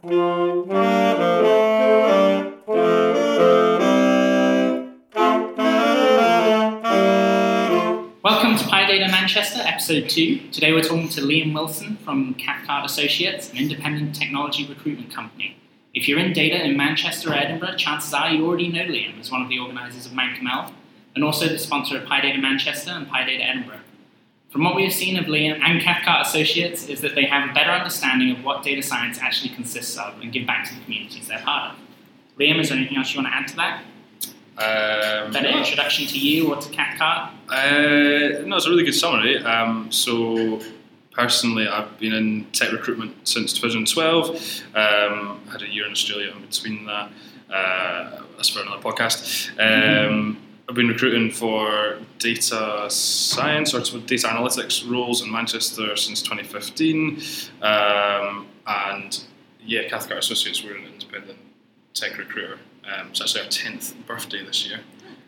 Welcome to PyData Manchester, episode 2. Today we're talking to Liam Wilson from Cathcart Associates, an independent technology recruitment company. If you're in data in Manchester or Edinburgh, chances are you already know Liam as one of the organisers of ManCamL, and also the sponsor of PyData Manchester and PyData Edinburgh. From what we have seen of Liam and Cathcart Associates is that they have a better understanding of what data science actually consists of and give back to the communities they're part of. Liam, is there anything else you want to add to that? Um, Better no, introduction to you or to Cathcart? uh, no, it's a really good summary. Um, so, personally, I've been in tech recruitment since 2012. Um, had a year in Australia in between that. Uh, that's for another podcast. Um, I've been recruiting for data science or data analytics roles in Manchester since 2015. Um, and yeah, Cathcart Associates, we're an independent tech recruiter. Um, it's actually our 10th birthday this year.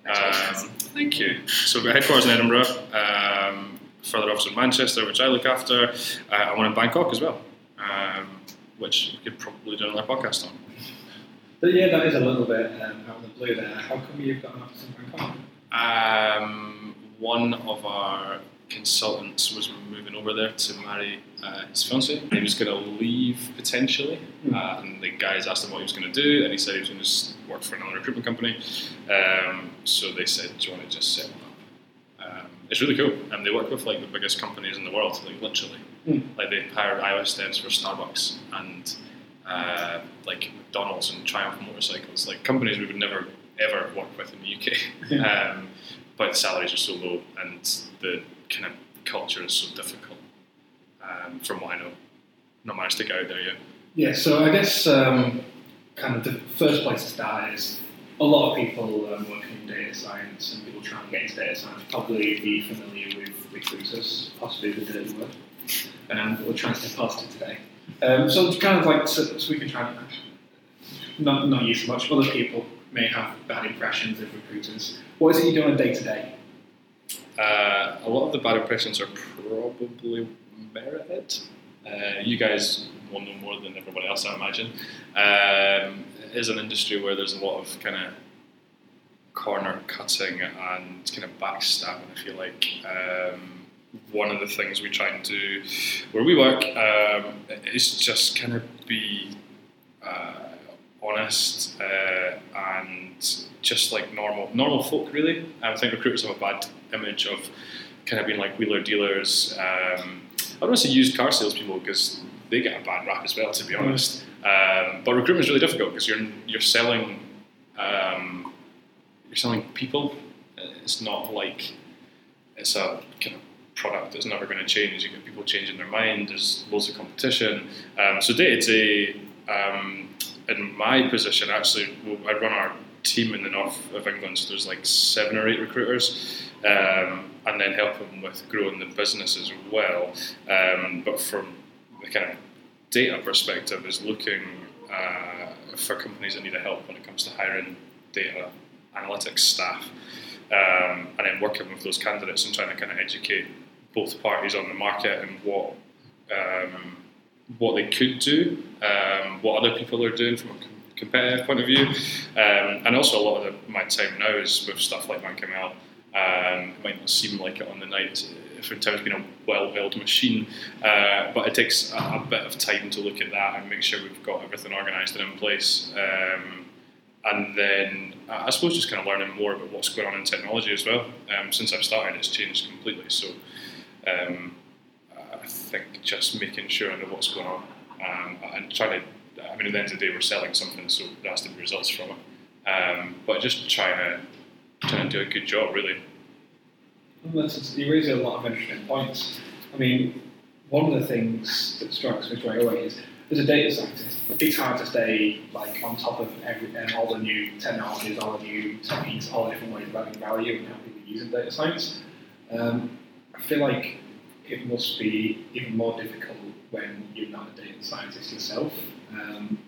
Um, thank you. So we've got headquarters in Edinburgh, um, further office in Manchester, which I look after, uh, and one in Bangkok as well, um, which we could probably do another podcast on. But yeah, that is a little bit um, out of the blue there. How come you've got an office in Bangkok? Um, one of our consultants was moving over there to marry uh, his fiancée. He was going to leave potentially, uh, and the guys asked him what he was going to do, and he said he was going to work for another recruitment company. Um, so they said, "Do you want to just set one up?" Um, it's really cool, and they work with like the biggest companies in the world, like literally. Hmm. Like they hire iOS devs for Starbucks and uh, like McDonald's and Triumph motorcycles, like companies we would never ever work with in the UK. Yeah. Um, but the salaries are so low and the kind of culture is so difficult. Um, from what I know, not managed to get out there yet. Yeah, so I guess um, kind of the first place to start is a lot of people um, working in data science and people trying to get into data science probably be familiar with recruiters, possibly the dirty word. Um, but we're trying to stay positive today. Um, so it's kind of like so, so we can try not not use so much. Other people may have bad impressions of recruiters. What is it you do on a day to day? Uh, a lot of the bad impressions are probably merited. Uh, you guys will know more than everybody else, I imagine. Um, it is an industry where there's a lot of kind of corner cutting and kind of backstabbing, I feel like. Um, one of the things we try and do where we work um, is just kind of be uh, honest uh, and just like normal normal folk really. I think recruiters have a bad image of kind of being like wheeler dealers. Um, I don't want to say used car salespeople because they get a bad rap as well, to be honest. Um, but recruitment is really difficult because you're you're selling um, you're selling people. It's not like it's a kind of product that's never going to change. You get people changing their mind. There's loads of competition. Um, so day to day, um, in my position, actually, I run our team in the north of England. So there's like seven or eight recruiters, um, and then help them with growing the business as well. Um, but from the kind of data perspective, is looking uh, for companies that need help when it comes to hiring data analytics staff. Um, and then working with those candidates and trying to kind of educate both parties on the market and what um, what they could do, um, what other people are doing from a competitive point of view, um, and also a lot of the, my time now is with stuff like ManCamL. Um, it might not seem like it on the night if in terms of being a well-oiled machine, uh, but it takes a, a bit of time to look at that and make sure we've got everything organised and in place. Um, and then I suppose just kind of learning more about what's going on in technology as well. Um, since I've started, it's changed completely. So um, I think just making sure I know what's going on um, and trying to. I mean, at the end of the day, we're selling something, so there has to be results from it. Um, but just trying to trying to do a good job, really. You raise a lot of interesting points. I mean, one of the things that strikes me straight away is, as a data scientist, it's hard to stay like on top of every, all the new technologies, all the new techniques, all the different ways of adding value and how people use data science. Um, I feel like it must be even more difficult when you're not a data scientist yourself. Um,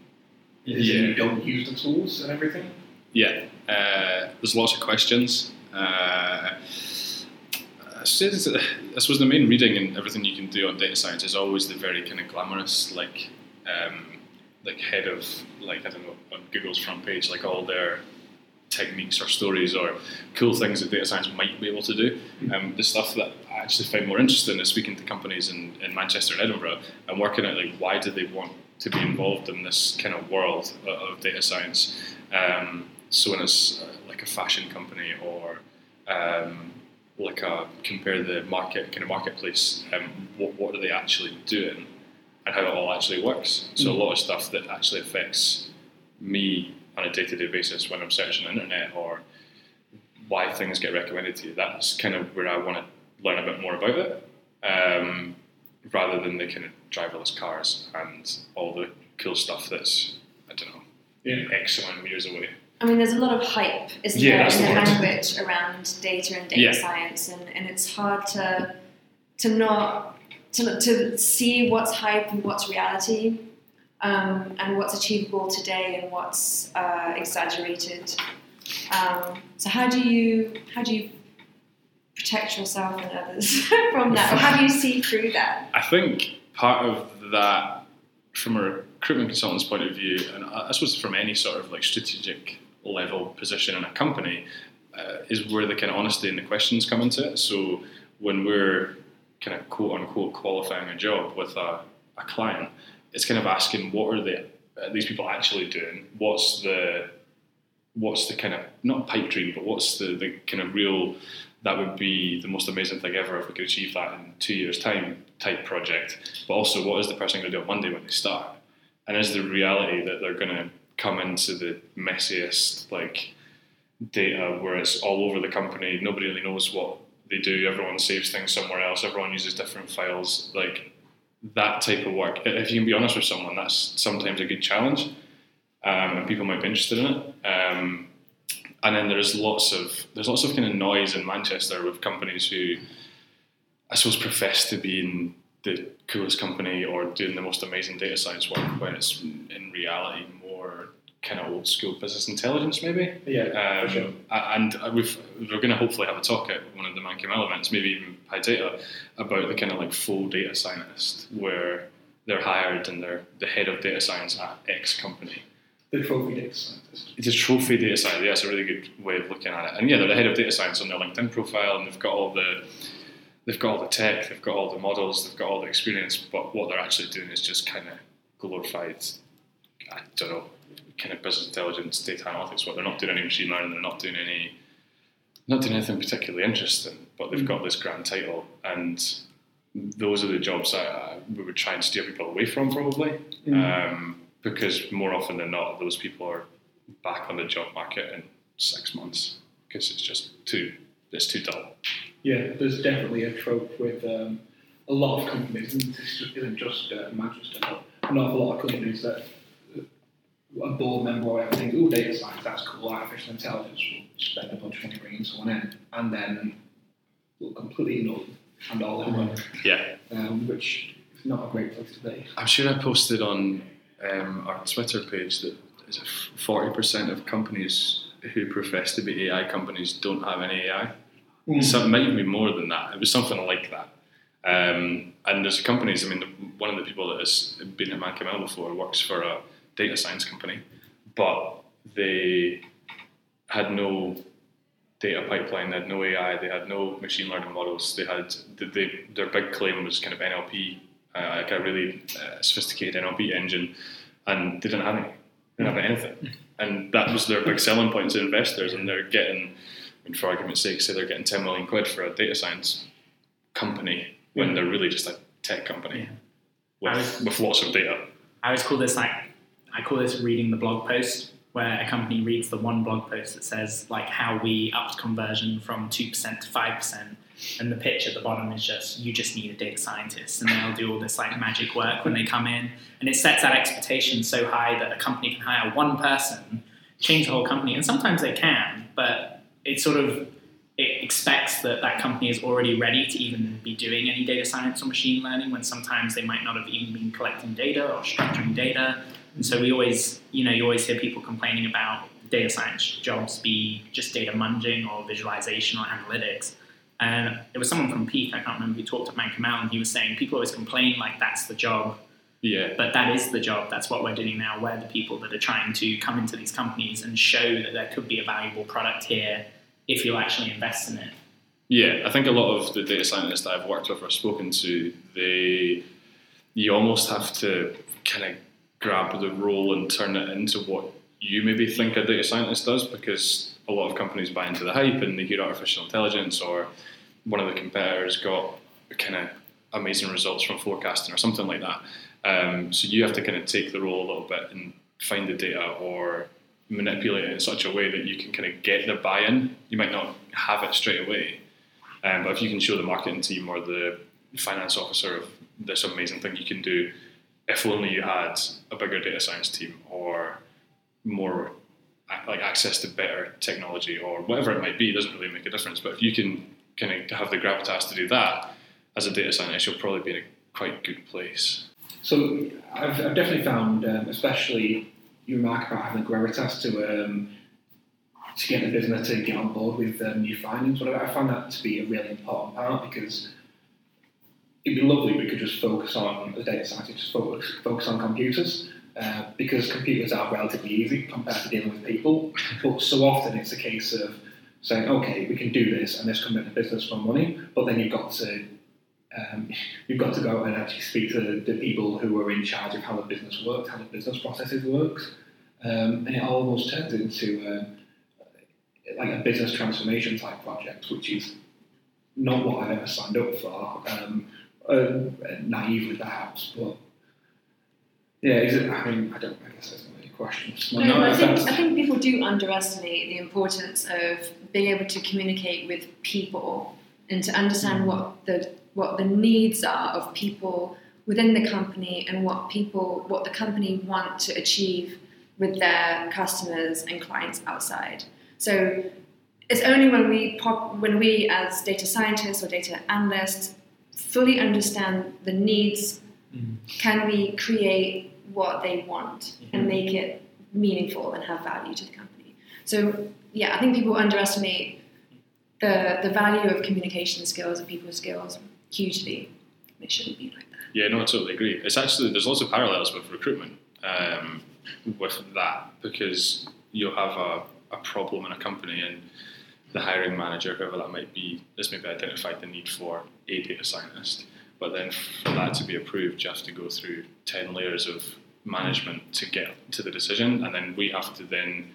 Yeah. You don't use the tools and everything. Yeah, uh, there's lots of questions. Uh, I suppose I suppose the main reading and everything you can do on data science is always the very kind of glamorous, like um, like head of like I don't know on Google's front page, like all their techniques or stories or cool things that data science might be able to do. Um, the stuff that I actually find more interesting is speaking to companies in, in Manchester and Edinburgh and working out like why do they want to be involved in this kind of world of, of data science. Um, so when it's uh, like a fashion company or um, like a compare the market kind of marketplace, um, what, what are they actually doing and how it all actually works. So a lot of stuff that actually affects me on a day-to-day basis when I'm searching the internet or why things get recommended to you. That's kind of where I want to learn a bit more about it, um, rather than the kind of driverless cars and all the cool stuff that's I don't know Yeah. X amount of years away. I mean, there's a lot of hype, isn't Yeah, there, in the the language around data and data Yeah. science, and, and it's hard to to not to, to see what's hype and what's reality, um, and what's achievable today and what's uh, exaggerated. Um, so how do you how do you protect yourself and others from that, or how do you see through that? I think part of that, from a recruitment consultant's point of view, and I suppose from any sort of like strategic level position in a company, uh, is where the kind of honesty and the questions come into it. So when we're kind of quote unquote qualifying a job with a, a client, it's kind of asking what are the uh, these people actually doing? What's the what's the kind of not pipe dream, but what's the, the kind of real that would be the most amazing thing ever if we could achieve that in two years' time type project. But also, what is the person going to do on Monday when they start? And is the reality that they're going to come into the messiest like data where it's all over the company, nobody really knows what they do, everyone saves things somewhere else, everyone uses different files, like that type of work. If you can be honest with someone, that's sometimes a good challenge, um, and people might be interested in it. Um, and then there's lots of there's lots of kind of noise in Manchester with companies who I suppose profess to be in the coolest company or doing the most amazing data science work when it's in reality more kind of old school business intelligence maybe. Yeah, Um, for sure. And we've, we're going to hopefully have a talk at one of the Mancam events, maybe even PyData, about the kind of like full data scientist where they're hired and they're the head of data science at X company. The trophy data scientist. It's a trophy data scientist. Yeah, it's a really good way of looking at it. And yeah, they're the head of data science on their LinkedIn profile, and they've got all the they've got all the tech, they've got all the models, they've got all the experience. But what they're actually doing is just kind of glorified. I don't know, kind of business intelligence, data analytics. What they're not doing any machine learning. They're not doing any not doing anything particularly interesting. But they've got this grand title, and those are the jobs that uh, we would try and steer people away from, probably um, because more often than not, those people are back on the job market in six months because it's just too it's too dull. Yeah, there's definitely a trope with um, a lot of companies, and this isn't just uh, Manchester, but an awful lot of companies that a board member or whatever thinks, oh, data science, that's cool, artificial intelligence, we'll spend a bunch of money bringing someone in, and then we'll completely ignore and all their work, Yeah, um, which is not a great place to be. I'm sure I posted on um, our Twitter page that is it forty percent of companies who profess to be AI companies don't have any AI. So it might even be more than that. It was something like that. Um, and there's companies. I mean, one of the people that has been at ManCamL before works for a data science company, but they had no data pipeline. They had no AI. They had no machine learning models. They had they, their big claim was kind of NLP, uh, like a really uh, sophisticated NLP engine, and they didn't have any. They didn't have anything, and that was their big selling point to investors. And they're getting, I mean, for argument's sake, say they're getting ten million quid for a data science company when they're really just a tech company with, was- with lots of data. I always call this like I call this reading the blog post, where a company reads the one blog post that says like how we upped conversion from two percent to five percent, and the pitch at the bottom is just you just need a data scientist, and they'll do all this like magic work when they come in, and it sets that expectation so high that a company can hire one person, change the whole company, and sometimes they can, but it sort of it expects that that company is already ready to even be doing any data science or machine learning when sometimes they might not have even been collecting data or structuring data. And so we always, you know, you always hear people complaining about data science jobs be just data munging or visualization or analytics. And it was someone from Peak, I can't remember who talked at ManCamL, and he was saying people always complain like that's the job Yeah. But that is the job. That's what we're doing now. We're the people that are trying to come into these companies and show that there could be a valuable product here if you actually invest in it. Yeah, I think a lot of the data scientists that I've worked with or spoken to, they you almost have to kind of grab the role and turn it into what you maybe think a data scientist does because a lot of companies buy into the hype and they hear artificial intelligence or one of the competitors got kind of amazing results from forecasting or something like that. Um, so you have to kind of take the role a little bit and find the data or manipulate it in such a way that you can kind of get the buy-in. You might not have it straight away, um, but if you can show the marketing team or the finance officer of this amazing thing you can do, if only you had a bigger data science team or more like access to better technology or whatever it might be, it doesn't really make a difference. But if you can kind of have the gravitas to do that as a data scientist, you'll probably be in a quite good place. So I've, I've definitely found, um, especially your remark about having the gravitas to um, to get the business to get on board with um, new findings. But I found that to be a really important part because it'd be lovely if we could just focus on the data science, just focus focus on computers. Uh, because computers are relatively easy compared to dealing with people, but so often it's a case of saying, okay, we can do this and this can make the business more money, but then you've got to um, you've got to go and actually speak to the people who are in charge of how the business works, how the business processes works, um, and it almost turns into um, like a business transformation type project, which is not what I've ever signed up for. Um, uh, naively, perhaps, but yeah, is it? I mean, I don't. I guess that's not a question. No, no, I think I think people do underestimate the importance of being able to communicate with people and to understand what the what the needs are of people within the company and what people what the company want to achieve with their customers and clients outside. So it's only when we pop, when we as data scientists or data analysts fully understand the needs, mm. can we create what they want and make it meaningful and have value to the company. So yeah, I think people underestimate the the value of communication skills and people skills hugely. It shouldn't be like that. Yeah, no, I totally agree. It's actually there's lots of parallels with recruitment um, with that because you'll have a, a problem in a company and the hiring manager, whoever that might be, has maybe identified the need for a data scientist. But then for that to be approved, you have to go through 10 layers of management to get to the decision, and then we have to then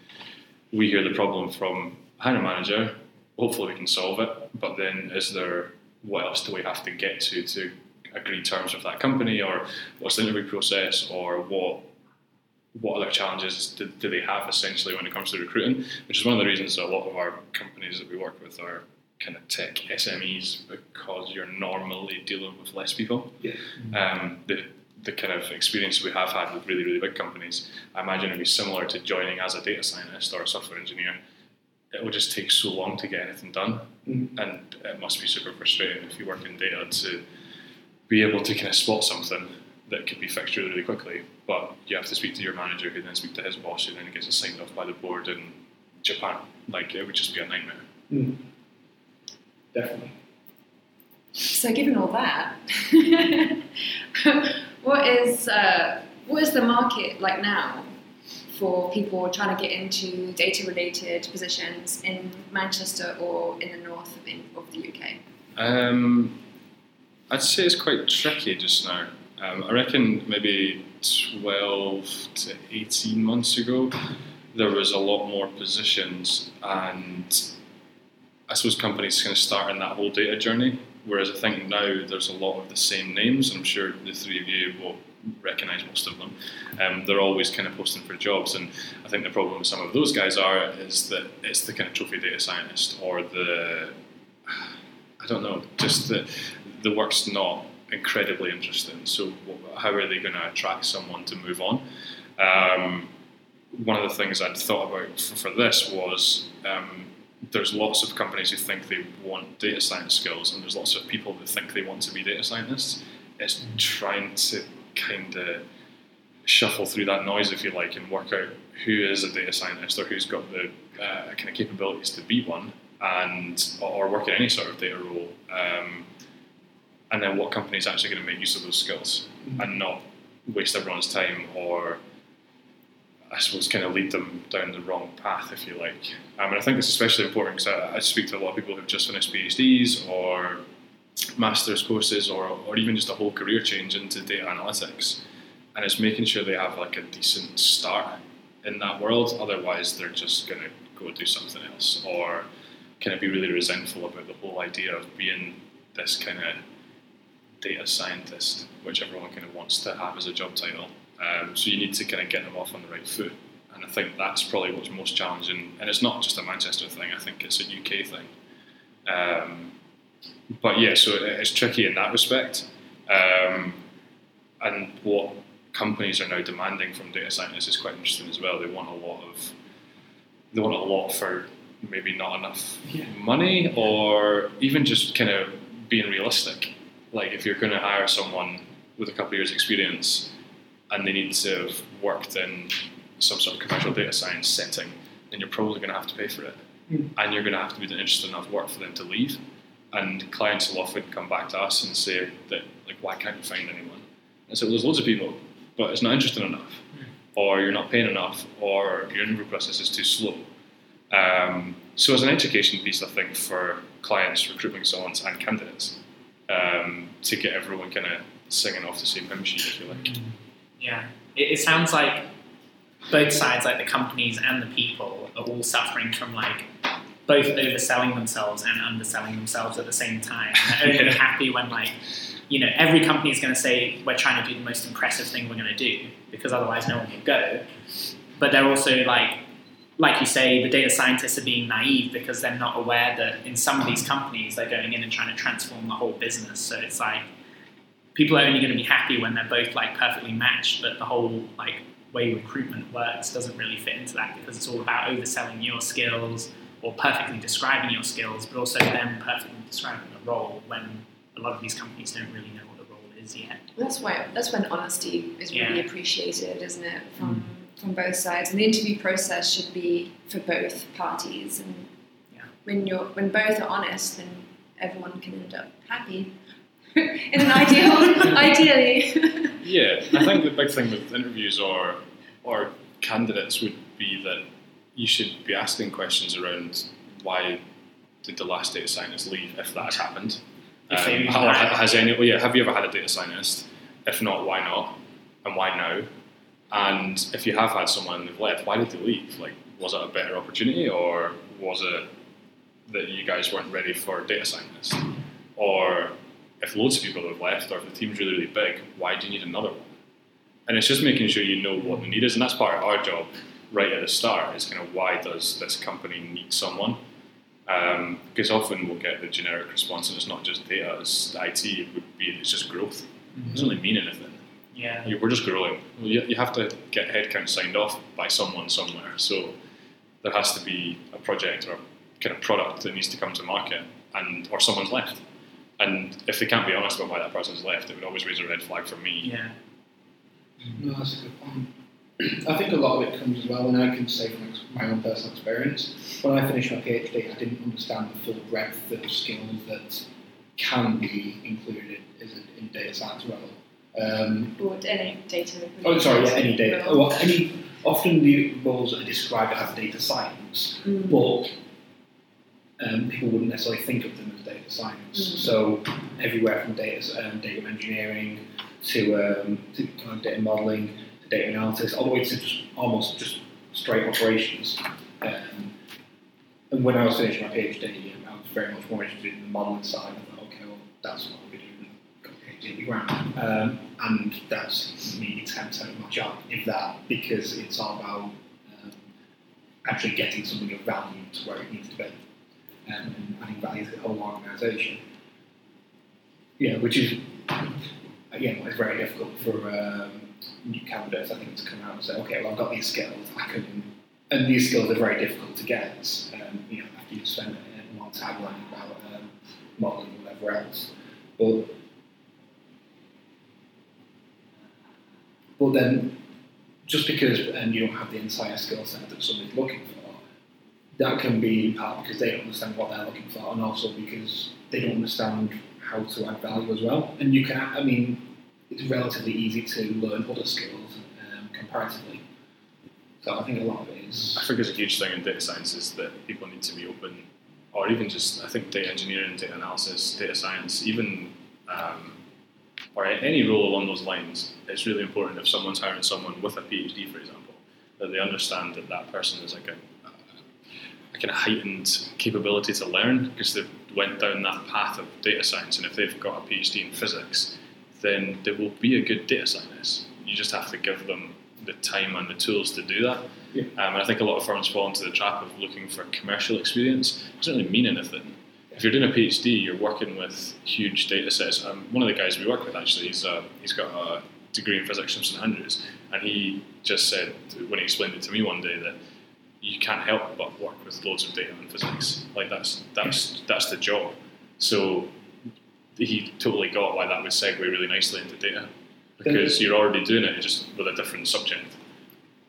we hear the problem from hiring manager. Hopefully, we can solve it. But then, is there what else do we have to get to to agree terms with that company, or what's the interview process, or what what other challenges do, do, they have essentially when it comes to recruiting? Which is one of the reasons a lot of our companies that we work with are kind of tech SMEs because you're normally dealing with less people. Yeah. Um, the the kind of experience we have had with really, really big companies, I imagine it'd be similar to joining as a data scientist or a software engineer. It will just take so long to get anything done, mm-hmm. and it must be super frustrating if you work in data to be able to kind of spot something that could be fixed really, really quickly. But you have to speak to your manager, who then speak to his boss, who then it gets it signed off by the board in Japan. Like it would just be a nightmare. Mm. Definitely. So, given all that, what is uh, what is the market like now for people trying to get into data-related positions in Manchester or in the north of, in, of the UK? Um, I'd say it's quite tricky just now. Um, I reckon maybe 12 to 18 months ago, there was a lot more positions, and I suppose companies kind of start in that whole data journey Whereas I think now there's a lot of the same names, and I'm sure the three of you will recognise most of them. Um, they're always kind of posting for jobs, and I think the problem with some of those guys are is that it's the kind of trophy data scientist or the I don't know, just the the work's not incredibly interesting. So how are they going to attract someone to move on? Um, one of the things I'd thought about for, this was um, there's lots of companies who think they want data science skills, and there's lots of people that think they want to be data scientists. It's trying to kind of shuffle through that noise, if you like, and work out who is a data scientist or who's got the uh, kind of capabilities to be one, and or work in any sort of data role. Um, and then what company is actually going to make use of those skills, mm-hmm. and not waste everyone's time or I suppose kind of lead them down the wrong path, if you like. Um, and I think it's especially important because I, I, speak to a lot of people who've just finished PhDs or master's courses or, or even just a whole career change into data analytics. And it's making sure they have like a decent start in that world. Otherwise, they're just going to go do something else or kind of be really resentful about the whole idea of being this kind of data scientist, which everyone kind of wants to have as a job title. Um, so you need to kind of get them off on the right foot. And I think that's probably what's most challenging. And it's not just a Manchester thing, I think it's a UK thing. Um, but yeah, so it's tricky in that respect. Um, and what companies are now demanding from data scientists is quite interesting as well. They want a lot of, they want a lot for maybe not enough yeah. money, or even just kind of being realistic. Like if you're going to hire someone with a couple of years' experience, and they need to have worked in some sort of commercial data science setting, then you're probably going to have to pay for it. Mm. And you're going to have to be doing interesting enough work for them to leave. And clients will often come back to us and say that, like, why can't you find anyone? And so there's loads of people, but it's not interesting enough, mm. or you're not paying enough, or your interview process is too slow. Um, so as an education piece, I think for clients, recruiting consultants, and candidates, um, to get everyone kind of singing off the same hymn sheet, if you like. Yeah, it, it sounds like both sides, like the companies and the people, are all suffering from like both overselling themselves and underselling themselves at the same time. they're only happy when like you know every company is going to say we're trying to do the most impressive thing we're going to do because otherwise no one can go. But they're also like like you say, the data scientists are being naive because they're not aware that in some of these companies they're going in and trying to transform the whole business. So it's like people are only going to be happy when they're both like perfectly matched, but the whole like way recruitment works doesn't really fit into that because it's all about overselling your skills or perfectly describing your skills, but also them perfectly describing the role when a lot of these companies don't really know what the role is yet. That's why that's when honesty is really appreciated, isn't it? From mm. From both sides. And the interview process should be for both parties and yeah. when you're when both are honest then everyone can end up happy. in an ideal, ideally. yeah, I think the big thing with interviews or or candidates would be that you should be asking questions around why did the last data scientist leave if that has happened. Um, has any? Well, yeah, have you ever had a data scientist? If not, why not? And why now? And if you have had someone who've left, why did they leave? Like, was it a better opportunity, or was it that you guys weren't ready for data scientists, or if loads of people have left or if the team's really, really big, why do you need another one? And it's just making sure you know what the need is, and that's part of our job right at the start is kind of why does this company need someone? Um, because often we'll get the generic response, and it's not just data, it's IT, it would be it's just growth. Mm-hmm. It doesn't really mean anything. Yeah. We're just growing. You, you have to get headcount signed off by someone somewhere. So there has to be a project or kind of product that needs to come to market, and or someone's left. And if they can't be honest about why that person's left, it would always raise a red flag for me. Yeah. Mm-hmm. No, that's a good point. I think a lot of it comes as well, and I can say from my own personal experience, when I finished my PhD, I didn't understand the full breadth of skills that can be included in data science role. Um, or any data. Oh, sorry, yeah, any data. Well, any, often the roles are described as data science, mm. but um, people wouldn't necessarily think of them as data science. Mm. So everywhere from data, um, data engineering to, um, to kind of data modeling to data analysis, all the way to just almost just straight operations. Um, and when I was finishing my PhD, I was very much more interested in the modeling side. I thought, okay, well, that's what PhD ground, um, and that's maybe 10% my job, if that, because it's all about um, actually getting something of value to where it needs to be and, and adding value to the whole organisation. Yeah, which is again it's very difficult for um, new candidates. I think to come out and say, okay, well I've got these skills, I can, and these skills are very difficult to get. Um, you know, after you spend time learning about um, modelling and whatever else, but but then just because um, you don't have the entire skill set that somebody's looking for that can be in part because they don't understand what they're looking for, and also because they don't understand how to add value as well. And you can, I mean, it's relatively easy to learn other skills um, comparatively. So I think a lot of it is I think it's a huge thing in data science is that people need to be open, or even just I think data engineering, data analysis, data science, even um, or any role along those lines. It's really important if someone's hiring someone with a PhD, for example, that they understand that that person is like a, a kind of heightened capability to learn because they've went down that path of data science, and if they've got a PhD in physics, then they will be a good data scientist. You just have to give them the time and the tools to do that. Yeah. Um, and I think a lot of firms fall into the trap of looking for commercial experience. It doesn't really mean anything. If you're doing a PhD, you're working with huge data sets. Um, one of the guys we work with actually, he's, uh, he's got a degree in physics from St Andrews, and he just said when he explained it to me one day that you can't help but work with loads of data in physics. Like that's that's that's the job. So he totally got why that would segue really nicely into data because you're already doing it just with a different subject.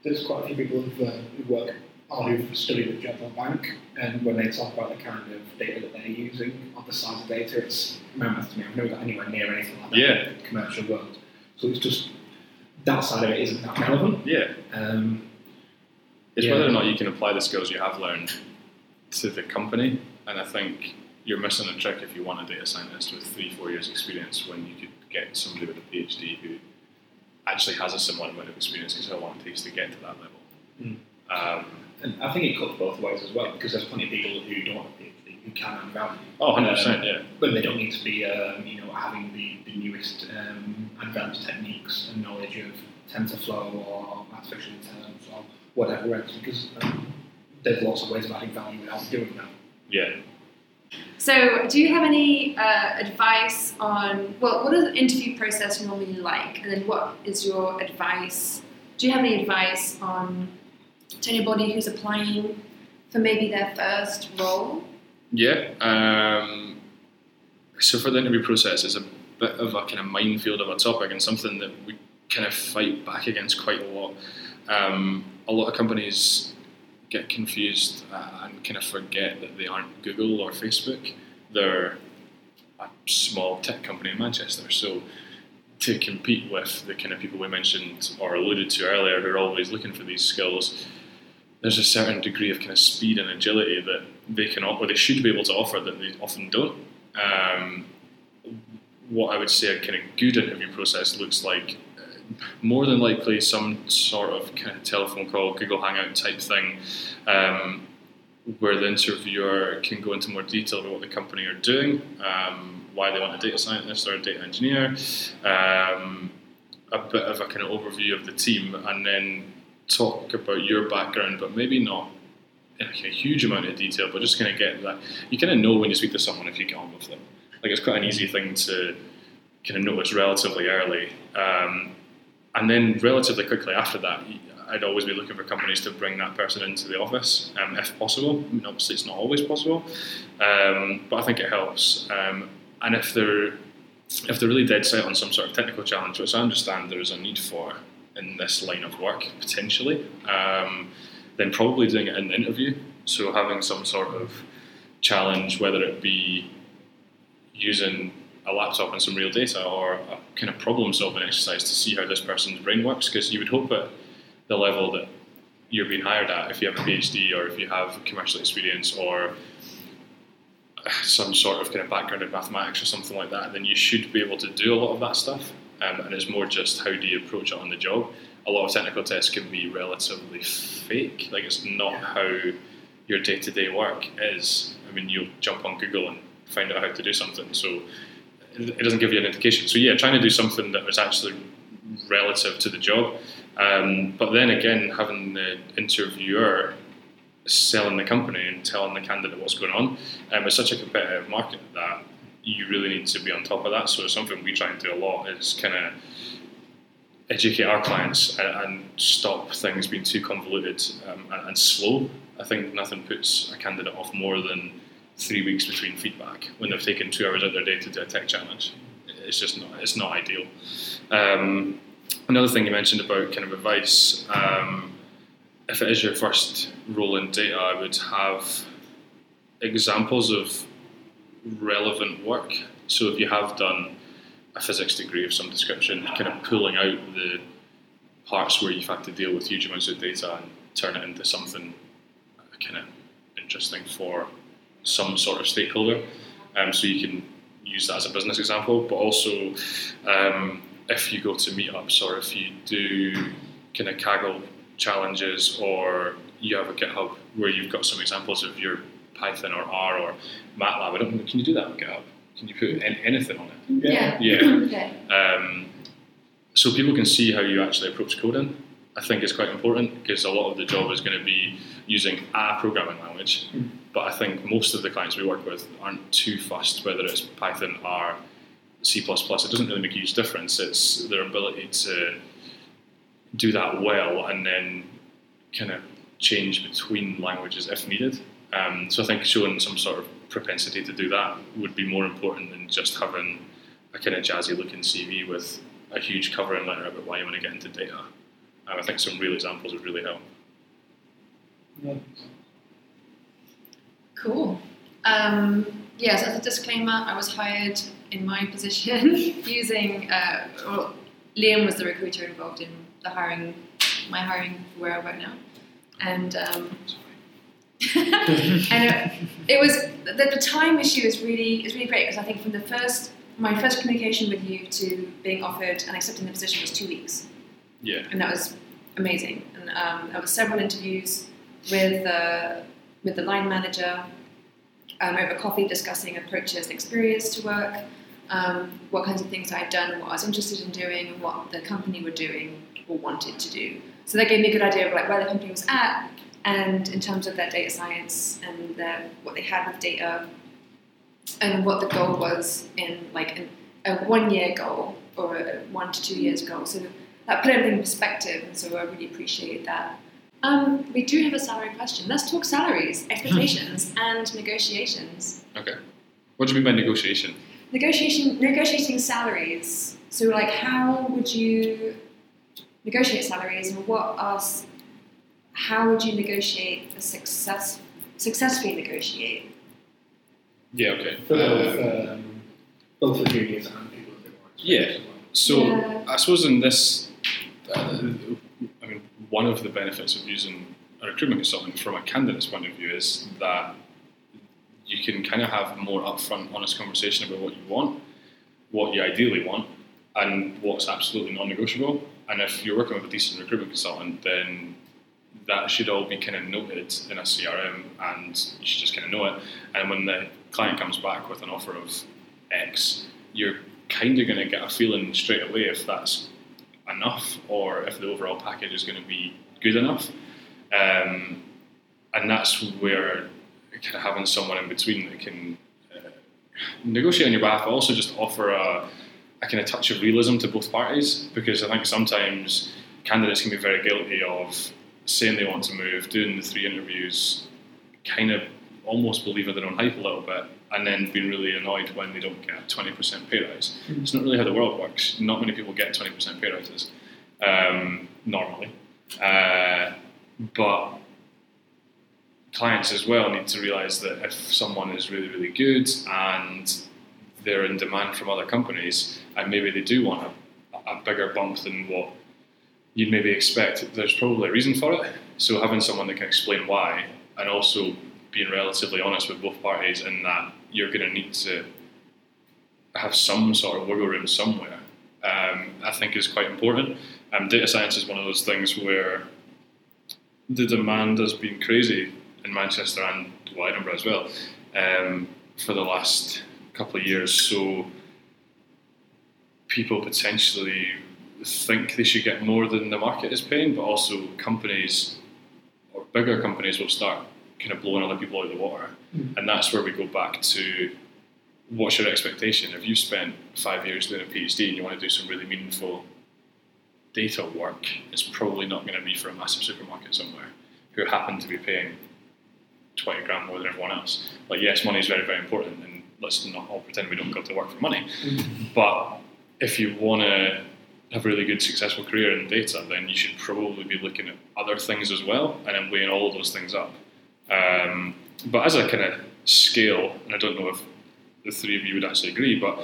there's quite a few people who've, uh, who work or who've studied at Jodrell Bank, and when they talk about the kind of data that they're using, or the size of data, it's mammoth to me. I've never got anywhere near anything like that Yeah. in the commercial world. So it's just that side of it isn't that relevant. Yeah, Um, it's Yeah. whether or not you can apply the skills you have learned to the company, and I think you're missing a trick if you want a data scientist with three, four years experience when you could get somebody with a PhD who actually has a similar amount of experience because how long it takes to get to that level. Mm. Um, and I think it cuts both ways as well, because there's plenty of people who don't have PhD who can add value. oh, 100%, yeah. But they don't need to be, um, you know, having the, the newest um, advanced techniques and knowledge of TensorFlow or artificial intelligence or whatever else, because um, there's lots of ways of adding value without doing that. Yeah. So, do you have any uh, advice on well, what is the interview process normally like, and then what is your advice? Do you have any advice on to anybody who's applying for maybe their first role? Yeah. Um, so for the interview process, it's a bit of a kind of minefield of a topic and something that we kind of fight back against quite a lot. Um, a lot of companies get confused uh, and kind of forget that they aren't Google or Facebook. They're a small tech company in Manchester. So to compete with the kind of people we mentioned or alluded to earlier who are always looking for these skills, there's a certain degree of kind of speed and agility that they can offer, they should be able to offer that they often don't. Um, what I would say a kind of good interview process looks like, more than likely some sort of kind of telephone call, Google Hangout type thing, um, where the interviewer can go into more detail about what the company are doing, um, why they want a data scientist or a data engineer, um, a bit of a kind of overview of the team, and then talk about your background, but maybe not in a huge amount of detail, but just kind of get that. You kind of know when you speak to someone if you get on with them. Like it's quite an easy thing to kind of notice relatively early, um, and then relatively quickly after that, I'd always be looking for companies to bring that person into the office um, if possible. I mean, obviously, it's not always possible, um, but I think it helps. Um, and if they're if they're really dead set on some sort of technical challenge, which I understand there is a need for in this line of work potentially, um, then probably doing it in the interview. So having some sort of challenge, whether it be using a laptop and some real data or a kind of problem solving exercise to see how this person's brain works, because you would hope at the level that you're being hired at, if you have a PhD or if you have commercial experience or some sort of kind of background in mathematics or something like that, then you should be able to do a lot of that stuff. Um, and it's more just how do you approach it on the job. A lot of technical tests can be relatively fake. Like it's not how your day to day work is. I mean, you'll jump on Google and find out how to do something. So it doesn't give you an indication. So yeah, trying to do something that was actually relative to the job. Um, but then again, having the interviewer selling the company and telling the candidate what's going on, um, it's such a competitive market that you really need to be on top of that. So something we try and do a lot is kind of educate our clients and, and, stop things being too convoluted um, and, and slow. I think nothing puts a candidate off more than three weeks between feedback when they've taken two hours out of their day to do a tech challenge. It's just not it's not ideal. Um, another thing you mentioned about kind of advice. Um, if it is your first role in data, I would have examples of relevant work. So if you have done a physics degree of some description, kind of pulling out the parts where you've had to deal with huge amounts of data and turn it into something kind of interesting for some sort of stakeholder. Um, so you can use that as a business example, but also um, if you go to meetups or if you do kind of Kaggle challenges or you have a GitHub where you've got some examples of your Python or R or MATLAB. I don't know, can you do that on GitHub? Can you put any, anything on it? Yeah. Yeah. okay. Um, so people can see how you actually approach coding. I think it's quite important because a lot of the job is going to be using a programming language. Mm. But I think most of the clients we work with aren't too fussed whether it's Python, R, C++. It doesn't really make a huge difference. It's their ability to do that well and then kind of change between languages if needed. Um, so I think showing some sort of propensity to do that would be more important than just having a kind of jazzy looking CV with a huge covering letter about why you want to get into data. Um, I think some real examples would really help. Yeah. Cool. Um, yes, as a disclaimer, I was hired in my position using. Uh, well, Liam was the recruiter involved in the hiring, my hiring for where I work now, and um, and it, it was the, the time issue is really is really great because I think from the first my first communication with you to being offered and accepting the position was two weeks Yeah. and that was amazing. And um, there were several interviews with uh, with the line manager um, over coffee, discussing approaches and experience to work, um, what kinds of things I had done, what I was interested in doing, and what the company were doing or wanted to do. So that gave me a good idea of like where the company was at, and in terms of their data science and their, what they had with data, and what the goal was in like an, a one year goal or a one to two years goal. So that put everything in perspective, and so I really appreciate that. Um, we do have a salary question. Let's talk salaries, expectations, and negotiations. Okay. What do you mean by negotiation? Negotiation, negotiating salaries. So, like, how would you negotiate salaries, and what are how would you negotiate a success successfully negotiate? Yeah, okay. For Um, both, um, both the juniors and people a bit Yeah. experienced as well. So Yeah. I suppose in this, uh, I mean, one of the benefits of using a recruitment consultant from a candidate's point of view is that you can kind of have more upfront, honest conversation about what you want, what you ideally want, and what's absolutely non-negotiable. And if you're working with a decent recruitment consultant, then that should all be kind of noted in a CRM, and you should just kind of know it. And when the client comes back with an offer of X, you're kind of going to get a feeling straight away if that's enough or if the overall package is going to be good enough. Um, and that's where kind of having someone in between that can uh, negotiate on your behalf, but also just offer a, a kind of touch of realism to both parties. Because I think sometimes candidates can be very guilty of saying they want to move, doing the three interviews, kind of almost believing their own hype a little bit, and then being really annoyed when they don't get a 20% pay rise. Mhm. It's not really how the world works. Not many people get 20% pay rises um, normally. Uh, but clients as well need to realize that if someone is really, really good and they're in demand from other companies, and maybe they do want a, a bigger bump than what you'd maybe expect, there's probably a reason for it. So having someone that can explain why, and also being relatively honest with both parties in that you're going to need to have some sort of wiggle room somewhere, um, I think is quite important. Um, data science is one of those things where the demand has been crazy in Manchester and well, Edinburgh as well um, for the last couple of years. So people potentially think they should get more than the market is paying, but also companies or bigger companies will start kind of blowing other people out of the water. Mm. And that's where we go back to what's your expectation? If you spent five years doing a PhD and you want to do some really meaningful data work, it's probably not going to be for a massive supermarket somewhere who happen to be paying 20 grand more than everyone else. Like, yes, money is very, very important, and let's not all pretend we don't go to work for money. But if you want to have a really good, successful career in data, then you should probably be looking at other things as well and then weighing all of those things up. Um, but as a kind of scale, and I don't know if the three of you would actually agree, but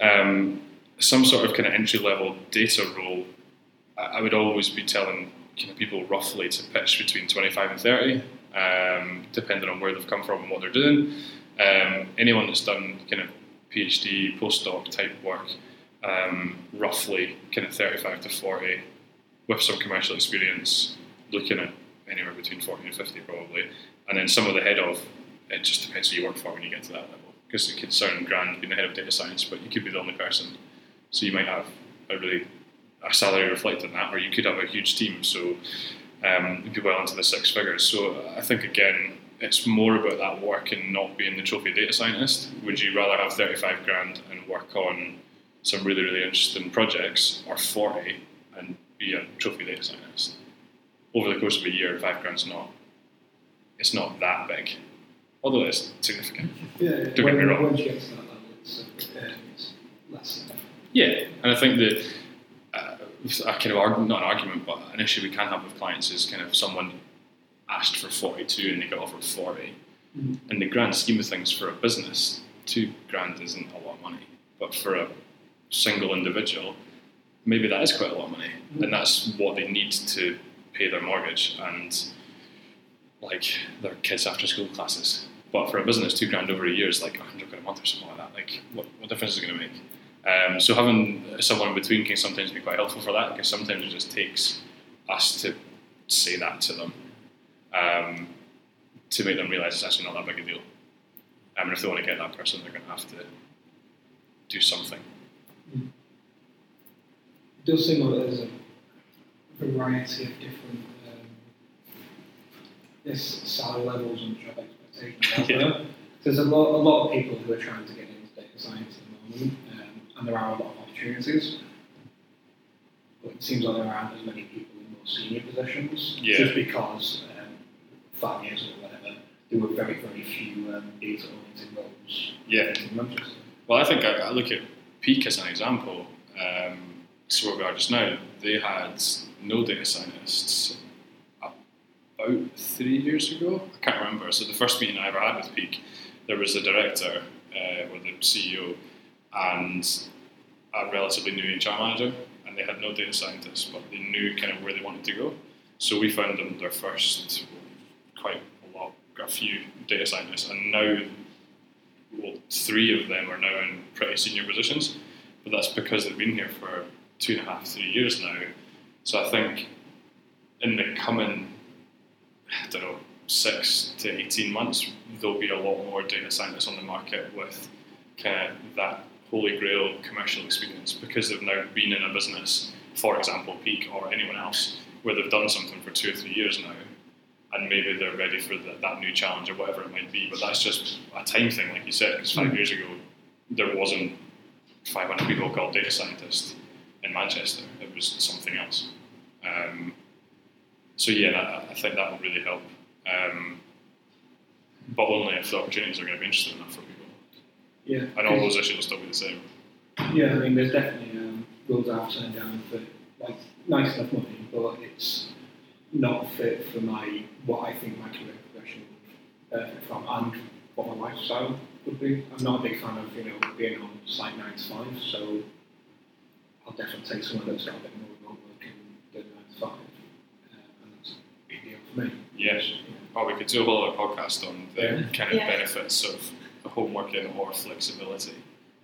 um, some sort of kind of entry level data role, I, I would always be telling kind of people roughly to pitch between 25 and 30, um, depending on where they've come from and what they're doing. Um, anyone that's done kind of PhD, postdoc type work, um, roughly kind of 35 to 40, with some commercial experience, looking at anywhere between 40 and 50 probably. And then some of the head of, it just depends who you work for when you get to that level. Because it could sound grand being the head of data science, but you could be the only person. So you might have a really a salary reflecting that, or you could have a huge team. So um, be well into the six figures. So I think again, it's more about that work and not being the trophy data scientist. Would you rather have 35 grand and work on some really, really interesting projects, or 40 and be a trophy data scientist? Over the course of a year, five grand's not, it's not that big, although it's significant. Yeah, Don't get me wrong. Once you get to that level, it's, uh, it's. Yeah, and I think that a kind of arg- not an argument, but an issue we can have with clients is kind of someone asked for 42 and they got offered 40. Mhm. In the grand scheme of things, for a business, two grand isn't a lot of money, but for a single individual, maybe that is quite a lot of money, Mhm. and that's what they need to pay their mortgage and like their kids' after school classes. But for a business, two grand over a year is like 100 quid a month or something like that. Like, what, what difference is it going to make? Um, so having someone in between can sometimes be quite helpful for that because sometimes it just takes us to say that to them um, to make them realise it's actually not that big a deal. Um, and if they want to get that person, they're going to have to do something. It does seem like there's a variety of different um, yes, salary levels and job expectations Yeah. There's a lot, a lot of people who are trying to get into data science at the moment, and there are a lot of opportunities. But it seems like there aren't as many people in more senior positions, Yeah. just because um, five years or whatever, there were very, very few um, data-oriented roles Yeah. in Manchester. Well, I think I, I look at Peak as an example. Um, so where we are just now, they had no data scientists about three years ago. I can't remember. So the first meeting I ever had with Peak, there was the director uh, or the CEO and a relatively new HR manager, and they had no data scientists, but they knew kind of where they wanted to go. So we found them their first, quite a lot, a few data scientists, and now well, three of them are now in pretty senior positions, but that's because they've been here for two and a half, three years now. So I think in the coming, I don't know, six to 18 months, there'll be a lot more data scientists on the market with kind of that holy grail commercial experience because they've now been in a business, for example, Peak or anyone else, where they've done something for two or three years now and maybe they're ready for the, that new challenge or whatever it might be. But that's just a time thing, like you said, because five years ago there wasn't 500 people called data scientists in Manchester. It was something else. Um, so yeah, that, I think that will really help. Um, but only if the opportunities are going to be interesting enough for. Yeah. And all those issues will still be the same. Yeah, I mean, there's definitely um, roles I've turned down for like nice enough money, but it's not fit for my what I think my career progression would benefit from and what my lifestyle would be. I'm not a big fan of you know being on site nine to five, so I'll definitely take somewhere that's got a bit more remote working than nine to five, uh, and that's a big deal for me. Yes. Oh, we could do a whole other podcast on the Yeah. kind of Yeah. benefits of home working or flexibility.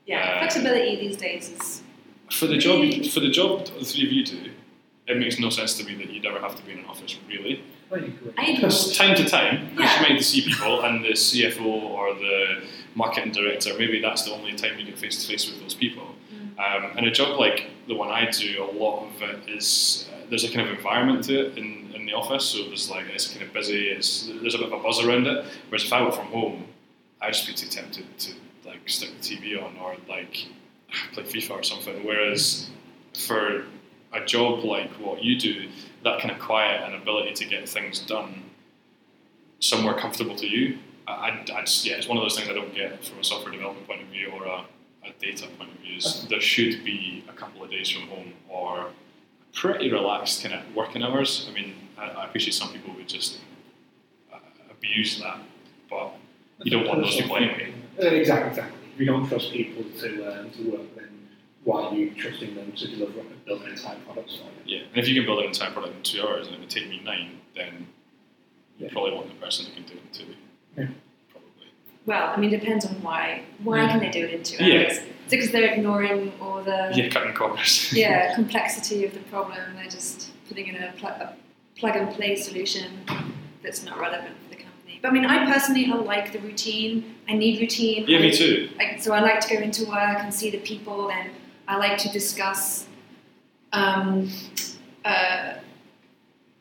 Yeah, Uh, flexibility these days is For the job, Really? for the job the three of you do, it makes no sense to me that you'd ever have to be in an office, really. I agree. Because time to time, because Yeah. you might see people, and the CFO or the marketing director, maybe that's the only time you get face to face with those people. Um, and a job like the one I do, a lot of it is uh, there's a kind of environment to it in, in the office. So there's like it's kind of busy. It's there's a bit of a buzz around it. Whereas if I work from home, I'd just be too tempted to like stick the TV on or like play FIFA or something. Whereas for a job like what you do, that kind of quiet and ability to get things done somewhere comfortable to you, I, I, I just, yeah, it's one of those things I don't get from a software development point of view or a, a data point of view. Is there should be a couple of days from home or pretty relaxed kind of working hours. I mean, I, I appreciate some people would just uh, abuse that, but you don't want those people anyway. Uh, exactly, exactly. If you don't trust people to um, to work, then why are you trusting them to deliver build an entire product for you? Yeah, and if you can build an entire product in two hours and it would take me nine, then you Yeah. probably want the person who can do it in two. Yeah. Probably. Well, I mean, it depends on why. Why can they do it in two Yeah. hours? Is it because they're ignoring all the Yeah, cutting corners. yeah, complexity of the problem? They're just putting in a, pl- a plug and play solution that's not relevant for the company. But I mean, I personally I like the routine. I need routine. yeah, I- me too. Like, so I like to go into work and see the people, and I like to discuss um, uh,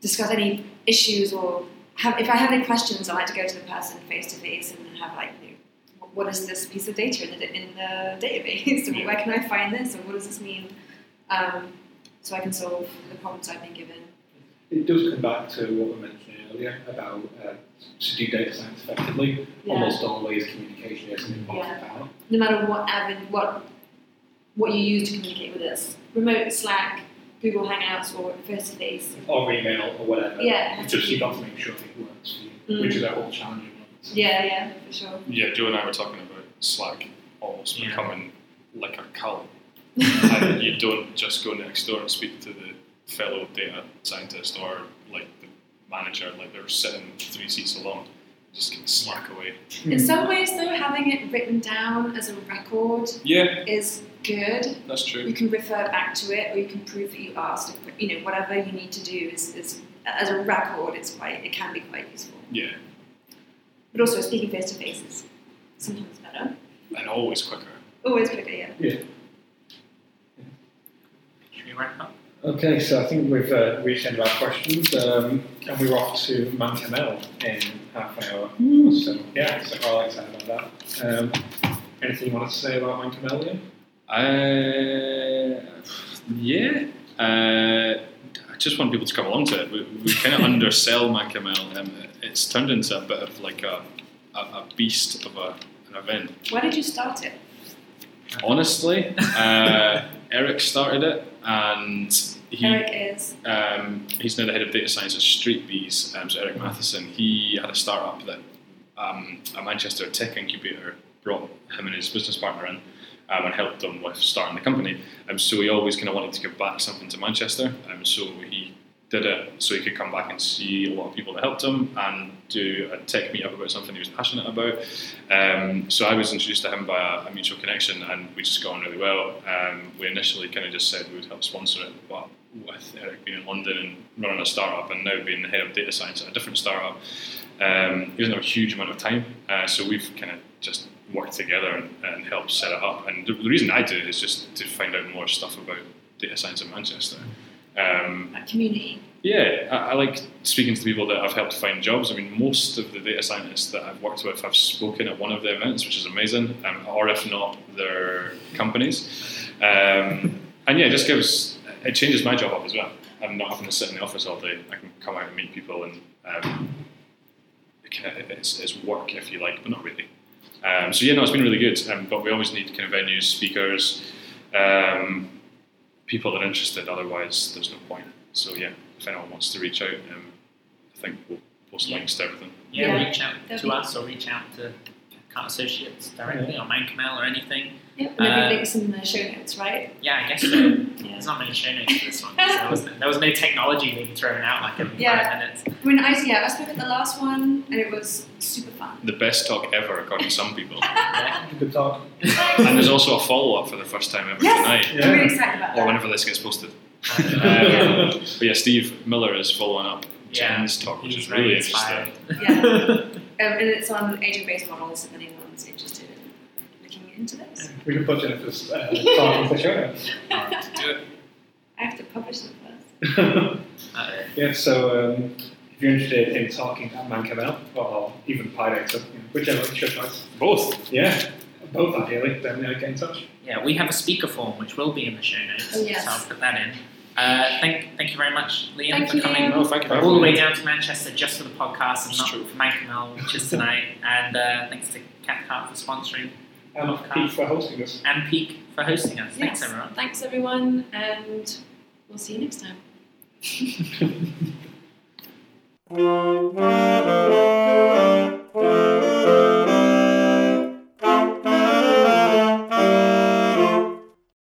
discuss any issues or have, if I have any questions, I like to go to the person face to face and have like, you know, what- what is this piece of data in the, in the database? or Yeah. where can I find this? Or what does this mean? Um, so I can solve the problems I've been given. It does come back to what we mentioned earlier about uh, to do data science effectively. Yeah. Almost always communication is an important Yeah. power. No matter what aven- what what you use to communicate with us, remote Slack, Google Hangouts, or face to face. Or email or whatever. Yeah, it has It's to just be- you got to make sure it works for you, Mm. which is a whole challenging one. Yeah, yeah, for sure. Yeah, Joe and I were talking about Slack almost Yeah. becoming like a cult. and you don't just go next door and speak to the fellow data scientist or like the manager, like they're sitting three seats along, just can slack away. Hmm. In some ways, though, having it written down as a record Yeah, is good. that's true. You can refer back to it, or you can prove that you asked. You know, whatever you need to do is, is as a record. It's quite. It can be quite useful. Yeah, But also, speaking face to face is sometimes better. and always quicker. Always quicker, yeah. Should we wrap up? Okay, so I think we've uh, reached the end of our questions, um, and we're off to ManCamL in half an hour. So yeah, so I'm all excited about that. Um, anything you want to say about ManCamL, Liam? Uh, yeah. Uh, I just want people to come along to it. We, we kind of undersell ManCamL. Um, it's turned into a bit of like a, a, a beast of a, an event. Why did you start it? Honestly, uh, Eric started it, and he Eric is. um, he's now the head of data science at Streetbees. Um, so Eric Matheson, he had a startup that um, a Manchester tech incubator brought him and his business partner in um, and helped them with starting the company. Um, so he always kind of wanted to give back something to Manchester. Um, so he did it so he could come back and see a lot of people that helped him and do a tech meetup about something he was passionate about. Um, so I was introduced to him by a, a mutual connection and we just got on really well. Um, we initially kind of just said we would help sponsor it, but with Eric being in London and running a startup and now being the head of data science at a different startup, um, he doesn't have a huge amount of time. Uh, so we've kind of just worked together and, and helped set it up. And the, the reason I do it is just to find out more stuff about data science in Manchester. Um, That community. yeah, I, I like speaking to the people that I've helped find jobs. I mean, most of the data scientists that I've worked with have spoken at one of the events, which is amazing, um, or if not, their companies. Um, and yeah, it just gives, it changes my job up as well. I'm not having to sit in the office all day. I can come out and meet people, and um, it kind of, it's, it's work if you like, but not really. Um, so yeah, no, it's been really good. Um, but we always need kind of venues, speakers, um, people that are interested. Otherwise, there's no point. So yeah, if anyone wants to reach out, um, I think we'll post Yeah. links to everything. Yeah, Yeah. reach out That'd to be- us or reach out to Cathcart Associates directly or ManCamL or anything. Yep. Maybe Uh, links in the show notes, right? Yeah, I guess so. Yeah. There's not many show notes for this one. 'cause There was, there was no technology being thrown out like in Yeah. five minutes. I mean, I, yeah, I spoke at the last one and it was super fun. The best talk ever, according to some people. Yeah. Good talk. and there's also a follow up for the first time ever Yes! tonight, Yeah. I'm really excited about or whenever this gets posted. Uh, Um, but yeah, Steve Miller is following up Yeah, Jen's talk, which He's is really inspired. interesting. Yeah. Um, and it's on agent-based models if anyone's interested in looking into this. We can put Jennifer's uh, talk into the show notes. Alright, do it. I have to publish them first. Uh-oh. yeah, so um, if you're interested in talking at ManCamL or even PyData, you know, whichever is your choice, Both. yeah, both ideally, then uh, get in touch. Yeah, we have a speaker form which will be in the show notes, Oh, yes. so I'll put that in. Uh, thank, thank you very much, Liam, Thank for you, coming Liam. Oh, thank you all the way down to Manchester just for the podcast and It's not true. for ManCamL, which is tonight. And uh, thanks to Cathcart for sponsoring And Peak for hosting us. and Peak for hosting us. Thanks, everyone. Thanks, everyone, and we'll see you next time.